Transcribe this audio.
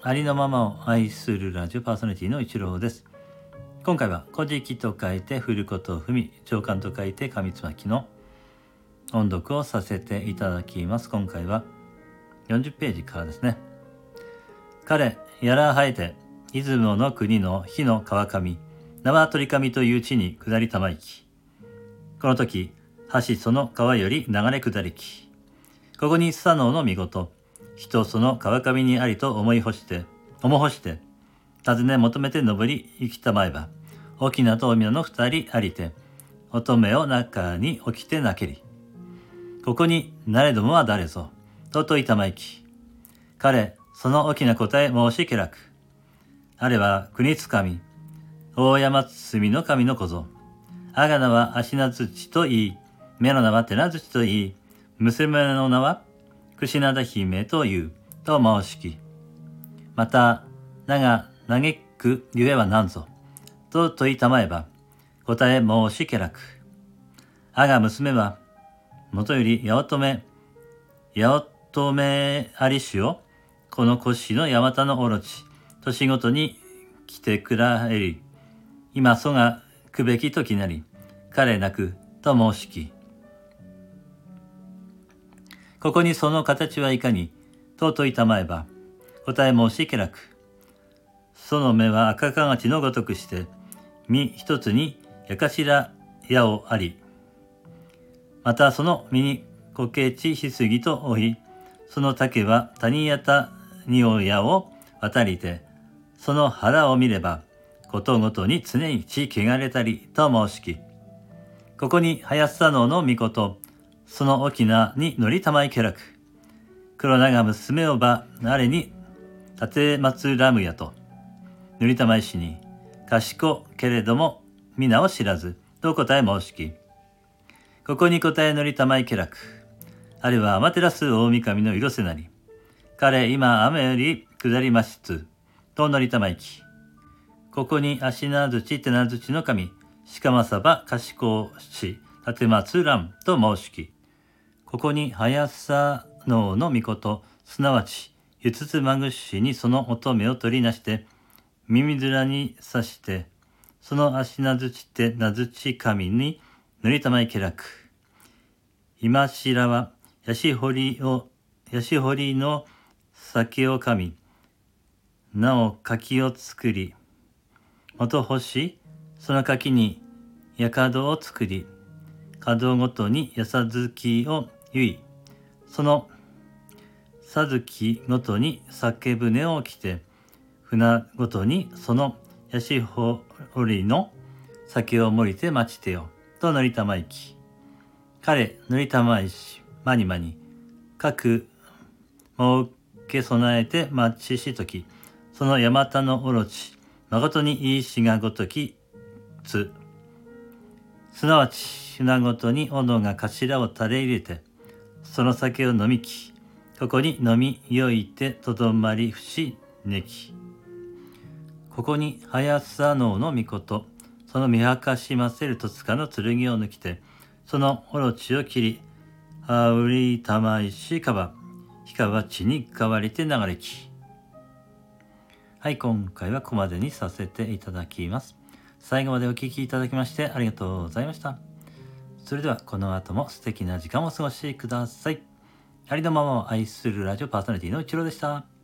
ありのままを愛するラジオパーソナリティの一郎です。今回は古事記と書いて振ることを踏み長官と書いて上つまきの音読をさせていただきます。今回は40ページからですね。彼やら生えて出雲の国の火の川上縄取神という地に下りたまいき。この時橋その川より流れ下りき。ここにスサノオの見事。人その川上にありと思い干して、思干して、尋ね求めて登り行きたまえば、沖縄と海の二人ありて、乙女を中に起きてなけり。ここに、なれどもは誰ぞ、とといたまいき。彼、その大きな答え申しけらく。あれは国つかみ、大山包の神の小僧。あがなは足名土と言い、目の名は手名土と言い、娘の名は串灘姫という、と申しき。また、名が嘆くゆえは何ぞ、と問いたまえば、答え申しけらく。あが娘は、もとより八乙女、八乙女ありしを、この腰の山田のおろち、年ごとに来てくらえり、今そがくべき時なり、彼なくと申しき。ここにその形はいかに、と問いたまえば、答え申しけなく。その目は赤かがちのごとくして、身一つにやかしら矢をあり、またその身に苔地しすぎと追い、その竹は谷やたにおやを渡りて、その腹を見れば、ことごとに常に血汚れたりと申しき。ここに林佐野の御事、その沖縄に乗りたまいけらく。黒長娘をば、あれに、立て松ラムやと、塗りたまいしに、賢けれども、皆を知らず、と答え申しき。ここに答え乗りたまいけらく。あれはアマテラス大神の色せなり。彼今雨より下りましつ、と乗りたまいき。ここに足なずち手なずちの神、鹿まさば賢し、立松らんと申しき。ここに速さ能の御事、すなわち、ゆつつまぐしにその乙女を取りなして、耳面に刺して、その足なずちてなずち神に塗りたまいけらく。今しらは、やしほりを、やしほりの酒を噛み、なお柿を作り、元干し、その柿にやかどを作り、角ごとにやさずきをゆい、その、さずきごとに酒舟を着て、船ごとにそのやしほりの酒を盛りて待ちてよ、と乗りたまいき。彼、乗りたまいし、まにまに、各、もうけ備えて待ちしとき、その山田のおろち、誠にいいしがごとき、つ。すなわち、船ごとに斧が頭を垂れ入れて、その酒を飲みき、ここに飲みよいてとどまりふしねき。ここに早さ能の御事、その見明かしませる戸塚の剣を抜きて、そのオロチを切り、あうりたまいしかば、ひかば地に変わりて流れき。はい、今回はここまでにさせていただきます。最後までお聴きいただきましてありがとうございました。それではこの後も素敵な時間をお過ごしください。ありのままを愛するラジオパーソナリティの一郎でした。